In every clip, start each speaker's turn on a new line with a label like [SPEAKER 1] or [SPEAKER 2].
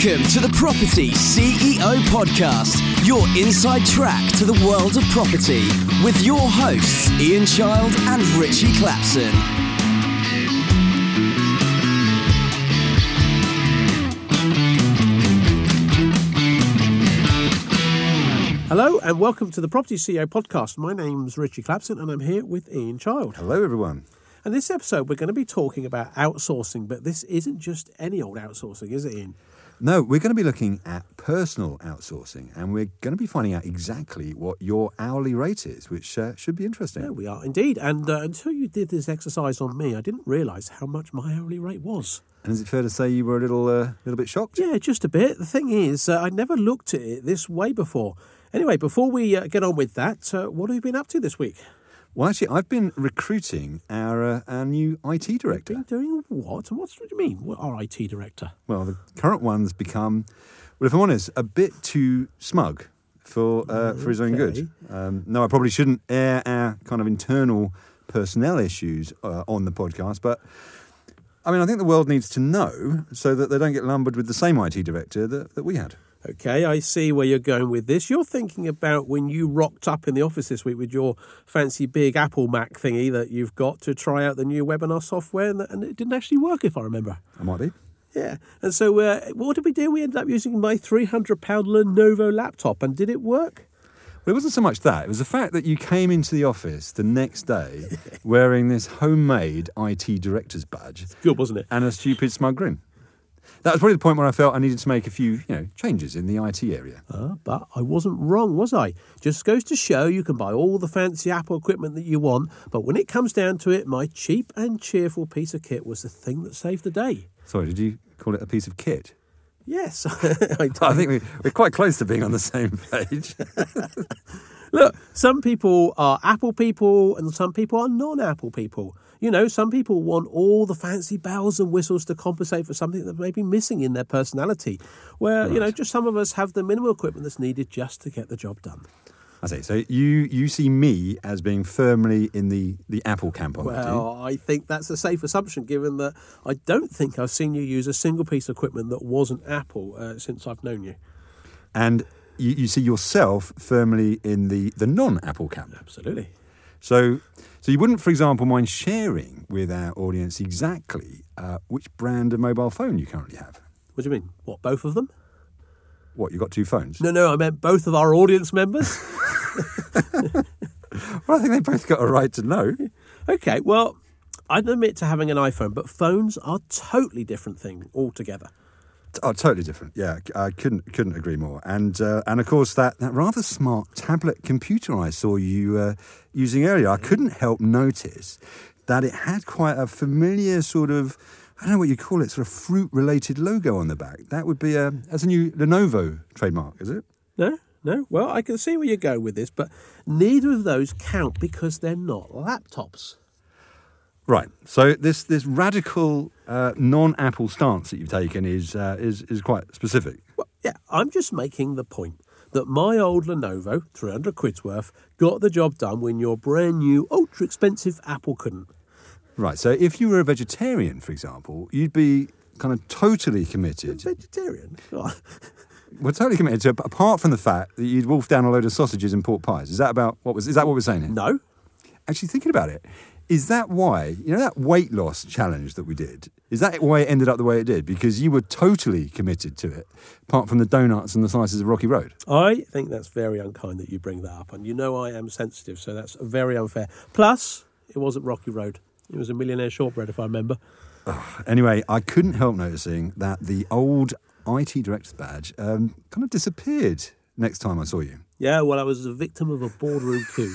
[SPEAKER 1] Welcome to the Property CEO Podcast, your inside track to the world of property, with your hosts, Ian Child and Ritchie Clapson.
[SPEAKER 2] Hello and welcome to the Property CEO podcast. My name's Ritchie Clapson and I'm here with Ian Child.
[SPEAKER 3] Hello, everyone.
[SPEAKER 2] And this episode, we're going to be talking about outsourcing, but this isn't just any old outsourcing, is it, Ian?
[SPEAKER 3] No, we're going to be looking at personal outsourcing and we're going to be finding out exactly what your hourly rate is, which uh, should be interesting.
[SPEAKER 2] Yeah, we are indeed. And uh, until you did this exercise on me, I didn't realise how much my hourly rate was.
[SPEAKER 3] And is it fair to say you were a little, uh, little bit shocked?
[SPEAKER 2] Yeah, just a bit. The thing is, uh, I'd never looked at it this way before. Anyway, before we uh, get on with that, uh, what have you been up to this week?
[SPEAKER 3] Well, actually, I've been recruiting our, uh, our new IT director.
[SPEAKER 2] Been doing what? What do you mean, what, our IT director?
[SPEAKER 3] Well, the current one's become, well, if I'm honest, a bit too smug for uh, for his own
[SPEAKER 2] Okay.
[SPEAKER 3] good. Um, no, I probably shouldn't air our kind of internal personnel issues uh, on the podcast, but I mean, I think the world needs to know so that they don't get lumbered with the same IT director that, that we had.
[SPEAKER 2] Okay, I see where you're going with this. You're thinking about when you rocked up in the office this week with your fancy big Apple Mac thingy that you've got to try out the new webinar software, and, and it didn't actually work, if I remember.
[SPEAKER 3] I might be.
[SPEAKER 2] Yeah, and so uh, what did we do? We ended up using my £300 Lenovo laptop, and did it work?
[SPEAKER 3] Well, it wasn't so much that. It was the fact that you came into the office the next day wearing this homemade IT director's badge It's
[SPEAKER 2] Good, wasn't it?
[SPEAKER 3] and a stupid smug grin. That was probably the point where I felt I needed to make a few, you know, changes in the IT area.
[SPEAKER 2] Uh, but I wasn't wrong, was I? Just goes to show you can buy all the fancy Apple equipment that you want, but when it comes down to it, my cheap and cheerful piece of kit was the thing that saved the day.
[SPEAKER 3] Sorry, did you call it a piece of kit?
[SPEAKER 2] Yes, I,
[SPEAKER 3] I think we, we're quite close to being on the same page.
[SPEAKER 2] Look, some people are Apple people and some people are non Apple people. You know, some people want all the fancy bells and whistles to compensate for something that may be missing in their personality. Where, you know, just some of us have the minimal equipment that's needed just to get the job done.
[SPEAKER 3] I see. So you you see me as being firmly in the, the Apple camp on that.
[SPEAKER 2] Well, I think that's a safe assumption given that I don't think I've seen you use a single piece of equipment that wasn't Apple uh, since I've known you.
[SPEAKER 3] And you, you see yourself firmly in the, the non-Apple camp.
[SPEAKER 2] Absolutely.
[SPEAKER 3] So, so you wouldn't, for example, mind sharing with our audience exactly uh, which brand of mobile phone you currently have.
[SPEAKER 2] What do you mean? What, both of them?
[SPEAKER 3] What, you got two phones?
[SPEAKER 2] No, no, I meant both of our audience members.
[SPEAKER 3] Well, I think they both got a right to know.
[SPEAKER 2] Okay, well, I'd admit to having an iPhone, but phones are totally different thing altogether.
[SPEAKER 3] Oh, totally different. Yeah, I couldn't couldn't agree more. And uh, and of course that, that rather smart tablet computer I saw you uh, using earlier, I couldn't help notice that it had quite a familiar sort of I don't know what you call it, sort of fruit related logo on the back. That would be a that's a new Lenovo trademark, is it?
[SPEAKER 2] No, no. Well, I can see where you go with this, but neither of those count because they're not laptops.
[SPEAKER 3] Right. So this this radical uh, non-Apple stance that you've taken is uh, is is quite specific.
[SPEAKER 2] Well, yeah, I'm just making the point that my old Lenovo, 300 quid's worth, got the job done when your brand new, ultra expensive Apple couldn't.
[SPEAKER 3] Right. So if you were a vegetarian, for example, you'd be kind of totally committed.
[SPEAKER 2] A Vegetarian?
[SPEAKER 3] We're totally committed to apart from the fact that you'd wolf down a load of sausages and pork pies. Is that about what was? Is that what we're saying here?
[SPEAKER 2] No.
[SPEAKER 3] Actually, thinking about it, is that why you know that weight loss challenge that we did? Is that why it ended up the way it did? Because you were totally committed to it, apart from the donuts and the slices of Rocky Road.
[SPEAKER 2] I think that's very unkind that you bring that up, and you know I am sensitive, so that's very unfair. Plus, it wasn't Rocky Road; it was a millionaire shortbread, if I remember.
[SPEAKER 3] Anyway, I couldn't help noticing that the old IT director's badge um, kind of disappeared next time I saw you.
[SPEAKER 2] Yeah, well, I was a victim of a boardroom coup.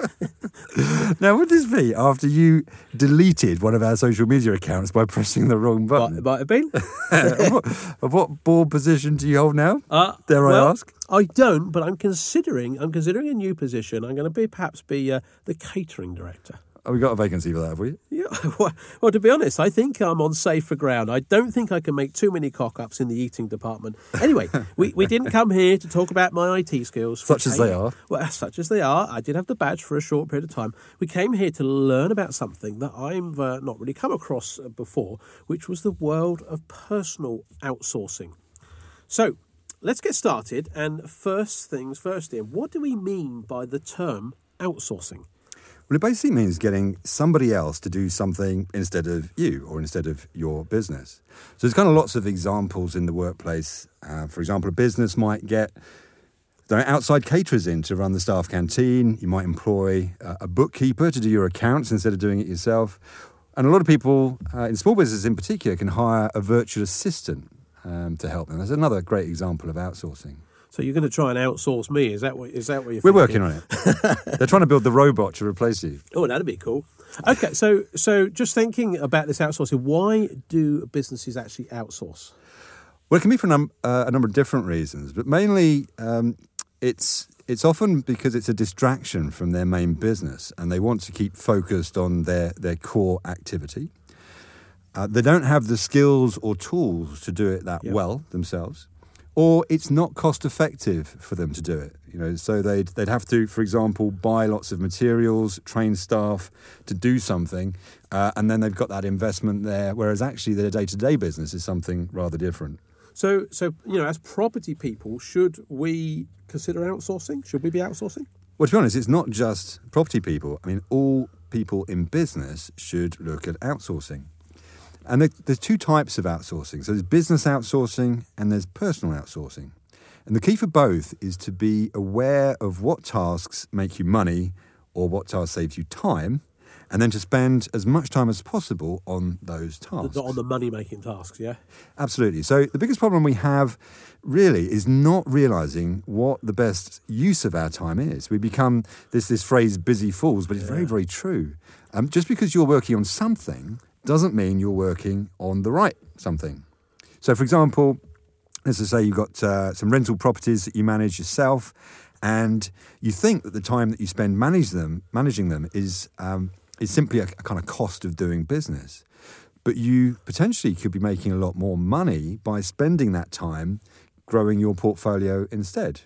[SPEAKER 3] Now, would this be after you deleted one of our social media accounts by pressing the wrong
[SPEAKER 2] Might,
[SPEAKER 3] button?
[SPEAKER 2] might have been.
[SPEAKER 3] what, of what board position do you hold now?
[SPEAKER 2] Uh,
[SPEAKER 3] Dare
[SPEAKER 2] well,
[SPEAKER 3] I ask?
[SPEAKER 2] I don't, but I'm considering. I'm considering a new position. I'm going to be perhaps be uh, the catering director.
[SPEAKER 3] Oh, we got a vacancy for that, have we?
[SPEAKER 2] Yeah, well, to be honest, I think I'm on safer ground. I don't think I can make too many cock ups in the eating department. Anyway, we, we didn't come here to talk about my IT skills.
[SPEAKER 3] Such as
[SPEAKER 2] came-
[SPEAKER 3] they are.
[SPEAKER 2] Well, such as they are. I did have the badge for a short period of time. We came here to learn about something that I've uh, not really come across uh, before, which was the world of personal outsourcing. So let's get started. And first things first, Ian, what do we mean by the term outsourcing?
[SPEAKER 3] Well, it basically means getting somebody else to do something instead of you or instead of your business. So there's kind of lots of examples in the workplace. Uh, for example, a business might get there are outside caterers in to run the staff canteen. You might employ uh, a bookkeeper to do your accounts instead of doing it yourself. And a lot of people, uh, in small businesses in particular, can hire a virtual assistant um, to help them. That's another great example of outsourcing.
[SPEAKER 2] So you're going to try and outsource me? Is that what? Is that what you're? Thinking?
[SPEAKER 3] We're
[SPEAKER 2] thinking?
[SPEAKER 3] working on it. They're trying to build the robot to replace you.
[SPEAKER 2] Oh, that'd be cool. Okay, so so just thinking about this outsourcing, why do businesses actually outsource?
[SPEAKER 3] Well, it can be for a, num- uh, a number of different reasons, but mainly um, it's it's often because it's a distraction from their main business, and they want to keep focused on their their core activity. Uh, they don't have the skills or tools to do it that
[SPEAKER 2] Yep.
[SPEAKER 3] well themselves, or it's not cost effective for them to do it. You know, so they'd they'd have to, for example, buy lots of materials, train staff to do something, uh, and then they've got that investment there. Whereas actually, their day to day business is something rather different.
[SPEAKER 2] So so you know, as property people, should we consider outsourcing? Should we be outsourcing?
[SPEAKER 3] Well, to be honest, it's not just property people. I mean, all people in business should look at outsourcing. And there's two types of outsourcing. So there's business outsourcing and there's personal outsourcing. And the key for both is to be aware of what tasks make you money or what tasks save you time, and then to spend as much time as possible on those tasks.
[SPEAKER 2] The- on the money making tasks, yeah.
[SPEAKER 3] Absolutely. So the biggest problem we have really is not realizing what the best use of our time is. We become this this phrase busy fools, but it's very, very true. Um, just because you're working on something doesn't mean you're working on the right something. So for example, let's just say you've got uh, some rental properties that you manage yourself, and you think that the time that you spend manage them, managing them is um, is simply a, a kind of cost of doing business. But you potentially could be making a lot more money by spending that time growing your portfolio instead.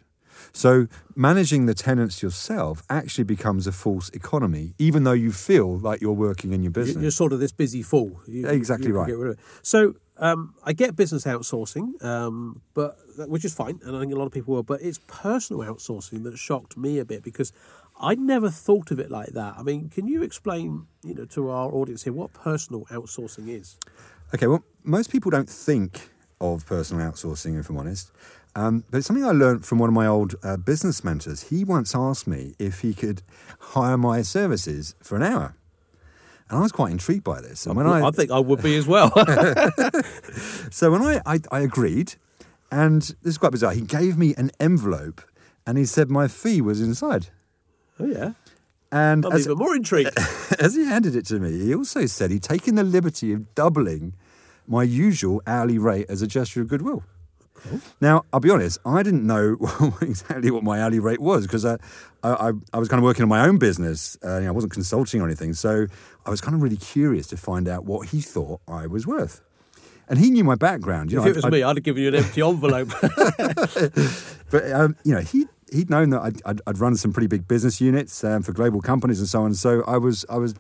[SPEAKER 3] So managing the tenants yourself actually becomes a false economy, even though you feel like you're working in your business.
[SPEAKER 2] You're sort of this busy fool. You-
[SPEAKER 3] Exactly
[SPEAKER 2] you
[SPEAKER 3] right.
[SPEAKER 2] get rid of it. So um, I get business outsourcing, um, but which is fine, and I think a lot of people will. But it's personal outsourcing that shocked me a bit because I'd never thought of it like that. I mean, can you explain, you know, to our audience here what personal outsourcing is?
[SPEAKER 3] Okay, well, most people don't think of personal outsourcing, if I'm honest. Um, but something I learned from one of my old uh, business mentors. He once asked me if he could hire my services for an hour. And I was quite intrigued by this. And when I,
[SPEAKER 2] I think I would be as well.
[SPEAKER 3] so when I, I, I agreed, and this is quite bizarre, he gave me an envelope and he said my fee was inside.
[SPEAKER 2] oh yeah,
[SPEAKER 3] And
[SPEAKER 2] I'm
[SPEAKER 3] as,
[SPEAKER 2] even more intrigued.
[SPEAKER 3] as he handed it to me, he also said he'd taken the liberty of doubling my usual hourly rate as a gesture of goodwill. Now, I'll be honest, I didn't know exactly what my hourly rate was because I, I, I was kind of working on my own business. Uh, you know, I wasn't consulting or anything. So I was kind of really curious to find out what he thought I was worth. And he knew my background. You
[SPEAKER 2] if
[SPEAKER 3] know,
[SPEAKER 2] it was
[SPEAKER 3] I'd-
[SPEAKER 2] me, I'd have given you an empty envelope.
[SPEAKER 3] But um, you know, he he'd known that I'd, I'd, I'd run some pretty big business units um, for global companies and so on. So I was I was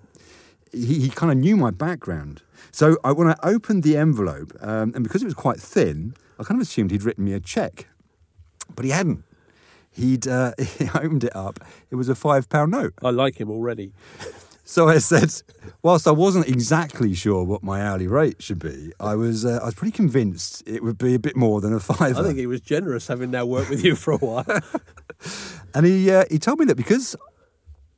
[SPEAKER 3] he, he kind of knew my background. So I, when I opened the envelope, um, and because it was quite thin, I kind of assumed he'd written me a check, but he hadn't. He'd uh, he opened it up. It was a five pound note.
[SPEAKER 2] I like him already.
[SPEAKER 3] So I said, whilst I wasn't exactly sure what my hourly rate should be, I was uh, I was pretty convinced it would be a bit more than a fiver.
[SPEAKER 2] I think he was generous having now worked with you for a while.
[SPEAKER 3] And he uh, he told me that because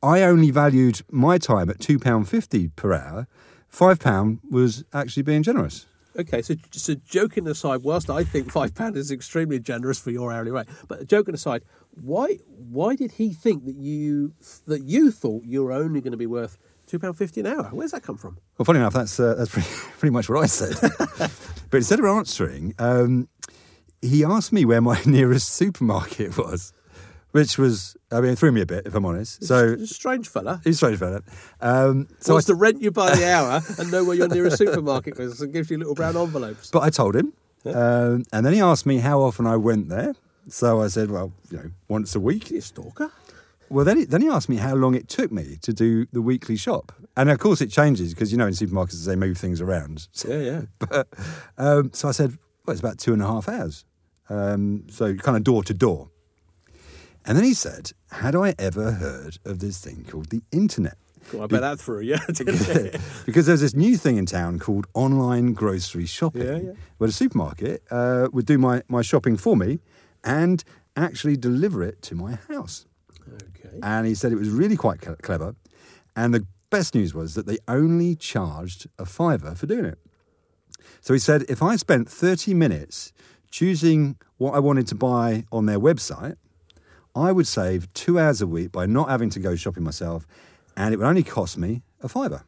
[SPEAKER 3] I only valued my time at two pound fifty per hour, five pound was actually being generous.
[SPEAKER 2] Okay, so so joking aside, whilst I think five pound is extremely generous for your hourly rate, but joking aside, why why did he think that you that you thought you were only going to be worth two pound fifty an hour? Where's that come from?
[SPEAKER 3] Well, funny enough, that's uh, that's pretty, pretty much what I said. but instead of answering, um, he asked me where my nearest supermarket was, which was I mean it threw me a bit if I'm honest. So
[SPEAKER 2] a strange fella.
[SPEAKER 3] he's a strange fella. Um, so
[SPEAKER 2] So
[SPEAKER 3] I,
[SPEAKER 2] wants to rent you by the hour and know where your nearest supermarket is and gives you little brown envelopes.
[SPEAKER 3] But I told him. Um, and then he asked me how often I went there. So I said, well, you know, once a week.
[SPEAKER 2] You stalker.
[SPEAKER 3] Well, then he, then he asked me how long it took me to do the weekly shop. And of course, it changes because, you know, in supermarkets, they move things around. So,
[SPEAKER 2] Yeah, yeah.
[SPEAKER 3] but, um, so I said, well, it's about two and a half hours. um, so kind of door to door. And then he said, Had I ever heard of this thing called the internet?
[SPEAKER 2] Cool, I bet that through, yeah.
[SPEAKER 3] because there's this new thing in town called online grocery shopping,
[SPEAKER 2] Yeah, yeah.
[SPEAKER 3] where the supermarket uh, would do my, my shopping for me and actually deliver it to my house.
[SPEAKER 2] okay.
[SPEAKER 3] And he said it was really quite cle- clever. And the best news was that they only charged a fiver for doing it. So he said if I spent 30 minutes choosing what I wanted to buy on their website, I would save two hours a week by not having to go shopping myself, and it would only cost me a fiver.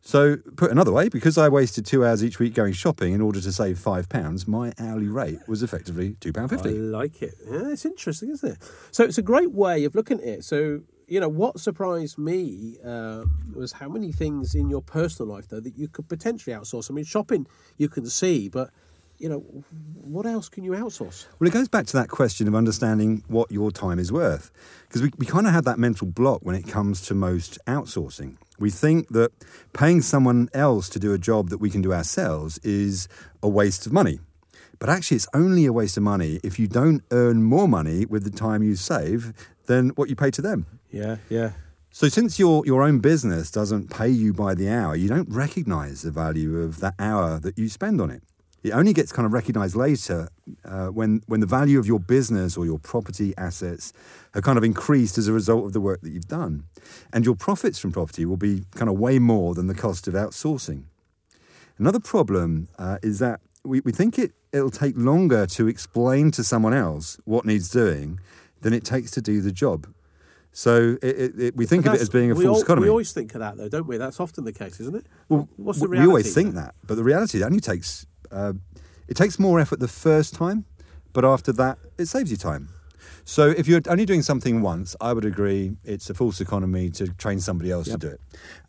[SPEAKER 3] So, put another way, because I wasted two hours each week going shopping in order to save five pounds, my hourly rate was effectively £2.50.
[SPEAKER 2] I
[SPEAKER 3] fifty.
[SPEAKER 2] like it. Yeah, it's interesting, isn't it? So it's a great way of looking at it. So you know what surprised me uh, was how many things in your personal life though that you could potentially outsource. I mean, shopping you can see, but you know what else can you outsource?
[SPEAKER 3] Well, it goes back to that question of understanding what your time is worth. Because we, we kind of have that mental block when it comes to most outsourcing. We think that paying someone else to do a job that we can do ourselves is a waste of money. But actually, it's only a waste of money if you don't earn more money with the time you save than what you pay to them.
[SPEAKER 2] Yeah, yeah.
[SPEAKER 3] So, since your, your own business doesn't pay you by the hour, you don't recognize the value of that hour that you spend on it. It only gets kind of recognized later uh, when, when the value of your business or your property assets have kind of increased as a result of the work that you've done. And your profits from property will be kind of way more than the cost of outsourcing. Another problem uh, is that we, we think it, it'll take longer to explain to someone else what needs doing than it takes to do the job. So it, it, it, we think of it as being a false
[SPEAKER 2] al-
[SPEAKER 3] economy.
[SPEAKER 2] We always think of that though, don't we? That's often the case, isn't it?
[SPEAKER 3] Well,
[SPEAKER 2] what's the reality?
[SPEAKER 3] we always think that, but the reality it only takes uh, it takes more effort the first time, but after that, it saves you time. So if you're only doing something once, I would agree it's a false economy to train somebody else
[SPEAKER 2] Yep.
[SPEAKER 3] to do it.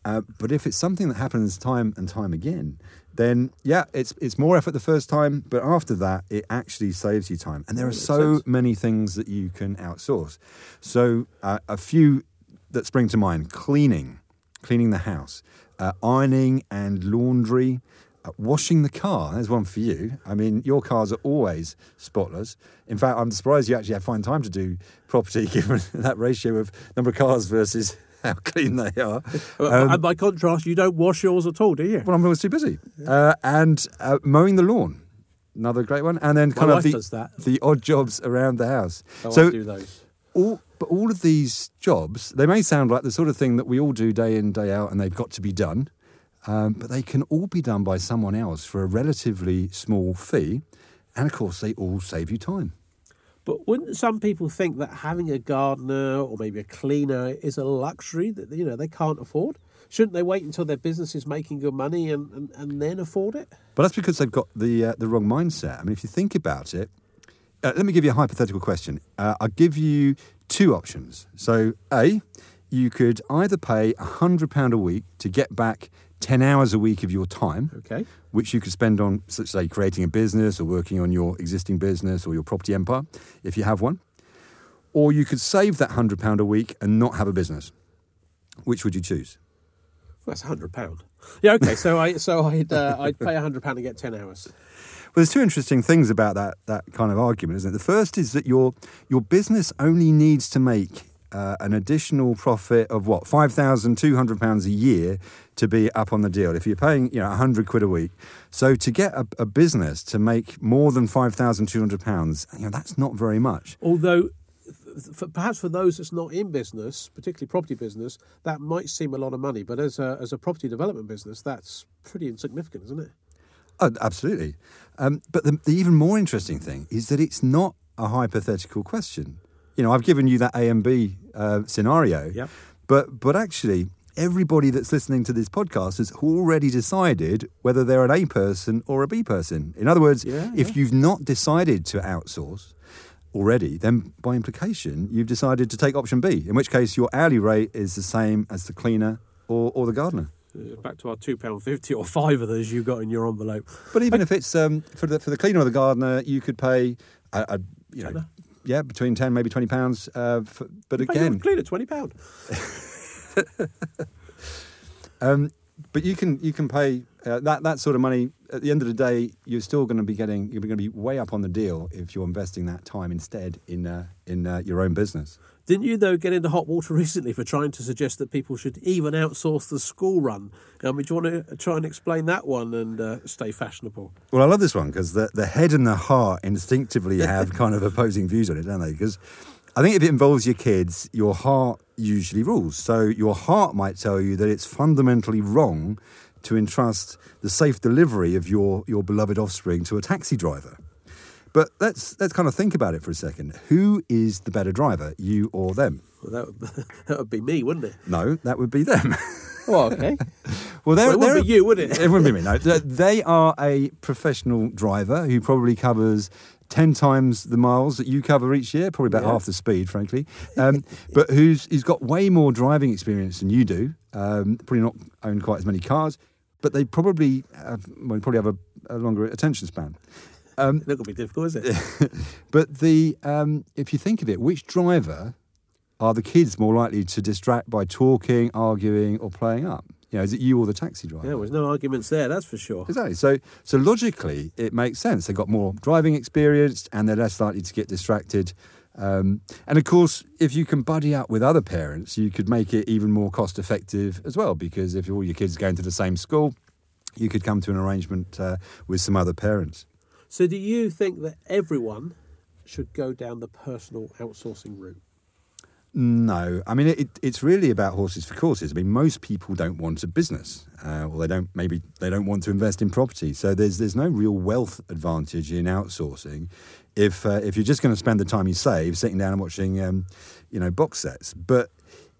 [SPEAKER 3] Uh, but if it's something that happens time and time again, then yeah, it's it's more effort the first time, but after that, it actually saves you time. And there are so
[SPEAKER 2] sense.
[SPEAKER 3] many things that you can outsource. So uh, a few that spring to mind: cleaning, cleaning the house, uh, ironing and laundry. Washing the car, there's one for you. I mean, your cars are always spotless. In fact, I'm surprised you actually have find time to do property given that ratio of number of cars versus how clean they are. Um,
[SPEAKER 2] and by contrast, you don't wash yours at all, do you?
[SPEAKER 3] well, I'm always too busy. Uh, and uh, mowing the lawn, another great one. And then kind of the, the odd jobs around the house.
[SPEAKER 2] Oh,
[SPEAKER 3] so
[SPEAKER 2] I do those.
[SPEAKER 3] all, but all of these jobs, they may sound like the sort of thing that we all do day in, day out, and they've got to be done. Um, but they can all be done by someone else for a relatively small fee. And of course, they all save you time.
[SPEAKER 2] But wouldn't some people think that having a gardener or maybe a cleaner is a luxury that you know they can't afford? Shouldn't they wait until their business is making good money and, and, and then afford it?
[SPEAKER 3] But that's because they've got the, uh, the wrong mindset. I mean, if you think about it, uh, let me give you a hypothetical question. Uh, I'll give you two options. So, A, you could either pay £100 a week to get back 10 hours a week of your time,
[SPEAKER 2] Okay.
[SPEAKER 3] which you could spend on, say, creating a business or working on your existing business or your property empire, if you have one. Or you could save that £100 a week and not have a business. Which would you choose?
[SPEAKER 2] Well, that's hundred pound. Yeah. Okay. So I so I'd uh, I'd pay hundred pound to get ten hours.
[SPEAKER 3] Well, there's two interesting things about that that kind of argument, isn't it? The first is that your your business only needs to make uh, an additional profit of what five thousand two hundred pounds a year to be up on the deal. If you're paying you know hundred quid a week, so to get a, a business to make more than five thousand two hundred pounds, you know that's not very much.
[SPEAKER 2] Although, for, perhaps for those that's not in business, particularly property business, that might seem a lot of money. But as a as a property development business, that's pretty insignificant, isn't it?
[SPEAKER 3] Oh, absolutely. Um, but the, the even more interesting thing is that it's not a hypothetical question. You know, I've given you that A and B uh, scenario,
[SPEAKER 2] Yep.
[SPEAKER 3] but but actually, everybody that's listening to this podcast has already decided whether they're an A person or a B person. In other words,
[SPEAKER 2] Yeah,
[SPEAKER 3] if
[SPEAKER 2] yeah.
[SPEAKER 3] you've not decided to outsource already, then by implication, you've decided to take option B. In which case, your hourly rate is the same as the cleaner or, or the gardener.
[SPEAKER 2] Uh, back to our two pound fifty or five of those you've got in your envelope.
[SPEAKER 3] But even if it's um, for the for the cleaner or the gardener, you could pay, a, a, you know. Yeah, between ten maybe twenty pounds. Uh, for, but
[SPEAKER 2] your
[SPEAKER 3] again,
[SPEAKER 2] cleaner twenty pound.
[SPEAKER 3] um, but you can you can pay uh, that that sort of money. At the end of the day, you're still going to be getting you're going to be way up on the deal if you're investing that time instead in uh, in uh, your own business.
[SPEAKER 2] Didn't you, though, get into hot water recently for trying to suggest that people should even outsource the school run? I mean, do you want to try and explain that one and uh, stay fashionable?
[SPEAKER 3] Well, I love this one because the, the head and the heart instinctively have kind of opposing views on it, don't they? Because I think if it involves your kids, your heart usually rules. So your heart might tell you that it's fundamentally wrong to entrust the safe delivery of your, your beloved offspring to a taxi driver. But let's let's kind of think about it for a second. Who is the better driver, you or them?
[SPEAKER 2] Well, that would, that would be me, wouldn't it?
[SPEAKER 3] No, that would be them.
[SPEAKER 2] Well, okay.
[SPEAKER 3] well, they're,
[SPEAKER 2] Well, it wouldn't be you, would it?
[SPEAKER 3] It wouldn't be me. No, they are a professional driver who probably covers. 10 times the miles that you cover each year, probably about
[SPEAKER 2] Yeah.
[SPEAKER 3] half the speed, frankly. Um, but who's, who's got way more driving experience than you do. Um, probably not own quite as many cars, but they probably have, well, probably have a, a longer attention span. Um,
[SPEAKER 2] Not going to be difficult, is it?
[SPEAKER 3] but the um, if you think of it, which driver are the kids more likely to distract by talking, arguing, or playing up? You know, is it you or the taxi driver?
[SPEAKER 2] Yeah, there's no arguments there, that's for sure.
[SPEAKER 3] Exactly. So, so logically, it makes sense. They've got more driving experience, and they're less likely to get distracted. Um, and of course, if you can buddy up with other parents, you could make it even more cost effective as well. Because if all your kids are going to the same school, you could come to an arrangement uh, with some other parents.
[SPEAKER 2] So, do you think that everyone should go down the personal outsourcing route?
[SPEAKER 3] No, I mean it, it's really about horses for courses. I mean, most people don't want a business, uh, or they don't maybe they don't want to invest in property. So there's there's no real wealth advantage in outsourcing if uh, if you're just going to spend the time you save sitting down and watching, um, you know, box sets. But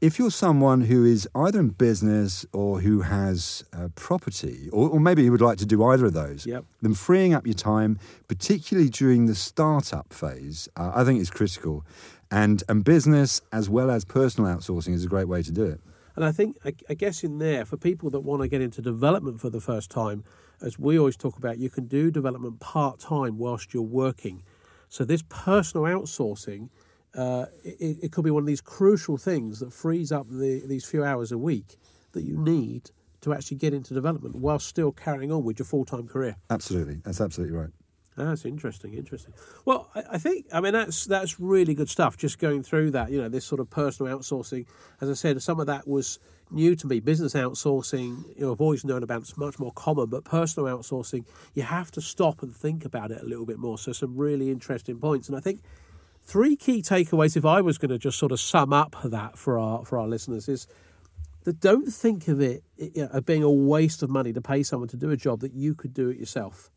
[SPEAKER 3] if you're someone who is either in business or who has uh, property, or, or maybe you would like to do either of those,
[SPEAKER 2] Yep.
[SPEAKER 3] then freeing up your time, particularly during the startup phase, uh, I think is critical. And, and business as well as personal outsourcing is a great way to do it.
[SPEAKER 2] And I think, I, I guess, in there, for people that want to get into development for the first time, as we always talk about, you can do development part time whilst you're working. So, this personal outsourcing, uh, it, it could be one of these crucial things that frees up the, these few hours a week that you need to actually get into development while still carrying on with your full time career.
[SPEAKER 3] Absolutely. That's absolutely right.
[SPEAKER 2] That's interesting, interesting. Well, I, I think I mean that's that's really good stuff. Just going through that, you know, this sort of personal outsourcing. As I said, some of that was new to me. Business outsourcing, you know, I've always known about. It's much more common, but personal outsourcing, you have to stop and think about it a little bit more. So some really interesting points, and I think three key takeaways. If I was going to just sort of sum up that for our for our listeners is that don't think of it you know, as being a waste of money to pay someone to do a job that you could do it yourself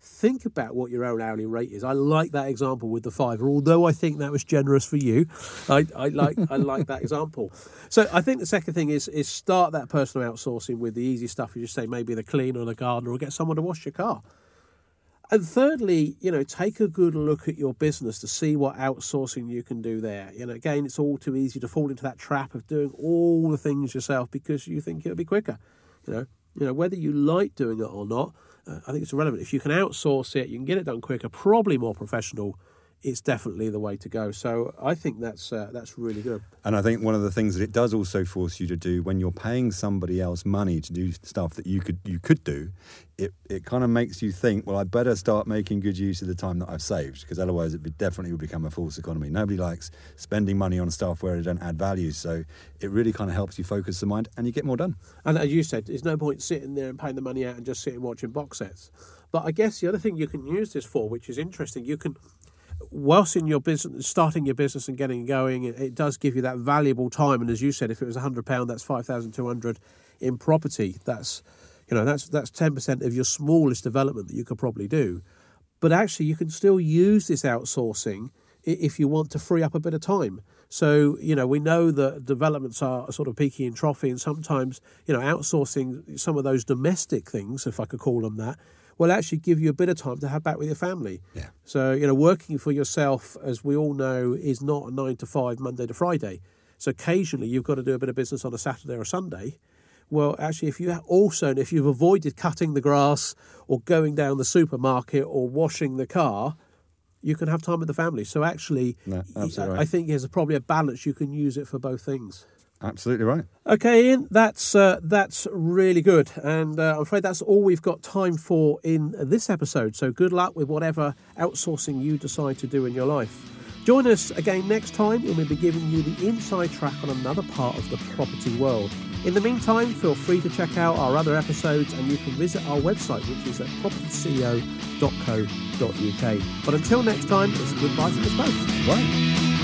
[SPEAKER 2] think about what your own hourly rate is. I like that example with the fiver, although I think that was generous for you. I, I like I like that example. So I think the second thing is is start that personal outsourcing with the easy stuff. You just say maybe the cleaner or the gardener or get someone to wash your car. And thirdly, you know, take a good look at your business to see what outsourcing you can do there. You know, again, it's all too easy to fall into that trap of doing all the things yourself because you think it'll be quicker. You know, you know whether you like doing it or not, uh, I think it's irrelevant. If you can outsource it, you can get it done quicker, probably more professional. It's definitely the way to go. So I think that's uh, that's really good.
[SPEAKER 3] And I think one of the things that it does also force you to do when you're paying somebody else money to do stuff that you could you could do, it, it kind of makes you think, well, I better start making good use of the time that I've saved because otherwise it definitely would become a false economy. Nobody likes spending money on stuff where it don't add value. So it really kind of helps you focus the mind and you get more done.
[SPEAKER 2] And as you said, there's no point sitting there and paying the money out and just sitting watching box sets. But I guess the other thing you can use this for, which is interesting, you can, whilst in your business, starting your business and getting going, it, it does give you that valuable time. And as you said, if it was hundred pound, that's five thousand two hundred in property. That's, you know, that's that's ten percent of your smallest development that you could probably do. But actually, you can still use this outsourcing if you want to free up a bit of time. So, you know, we know that developments are sort of peaky and trophy, and sometimes, you know, outsourcing some of those domestic things, if I could call them that, will actually give you a bit of time to have back with your family.
[SPEAKER 3] Yeah.
[SPEAKER 2] So, you know, working for yourself, as we all know, is not a nine to five, Monday to Friday. So occasionally you've got to do a bit of business on a Saturday or a Sunday. Well, actually, if you also, if you've avoided cutting the grass or going down the supermarket or washing the car, you can have time with the family. So actually,
[SPEAKER 3] No,
[SPEAKER 2] I-
[SPEAKER 3] right.
[SPEAKER 2] I think there's probably a balance. You can use it for both things.
[SPEAKER 3] Absolutely right.
[SPEAKER 2] Okay, Ian, that's uh, that's really good, and uh, I'm afraid that's all we've got time for in this episode. So good luck with whatever outsourcing you decide to do in your life. Join us again next time when we'll be giving you the inside track on another part of the property world. In the meantime, feel free to check out our other episodes, and you can visit our website, which is at propertyceo.co.uk. But until next time, it's goodbye from us both.
[SPEAKER 3] Right.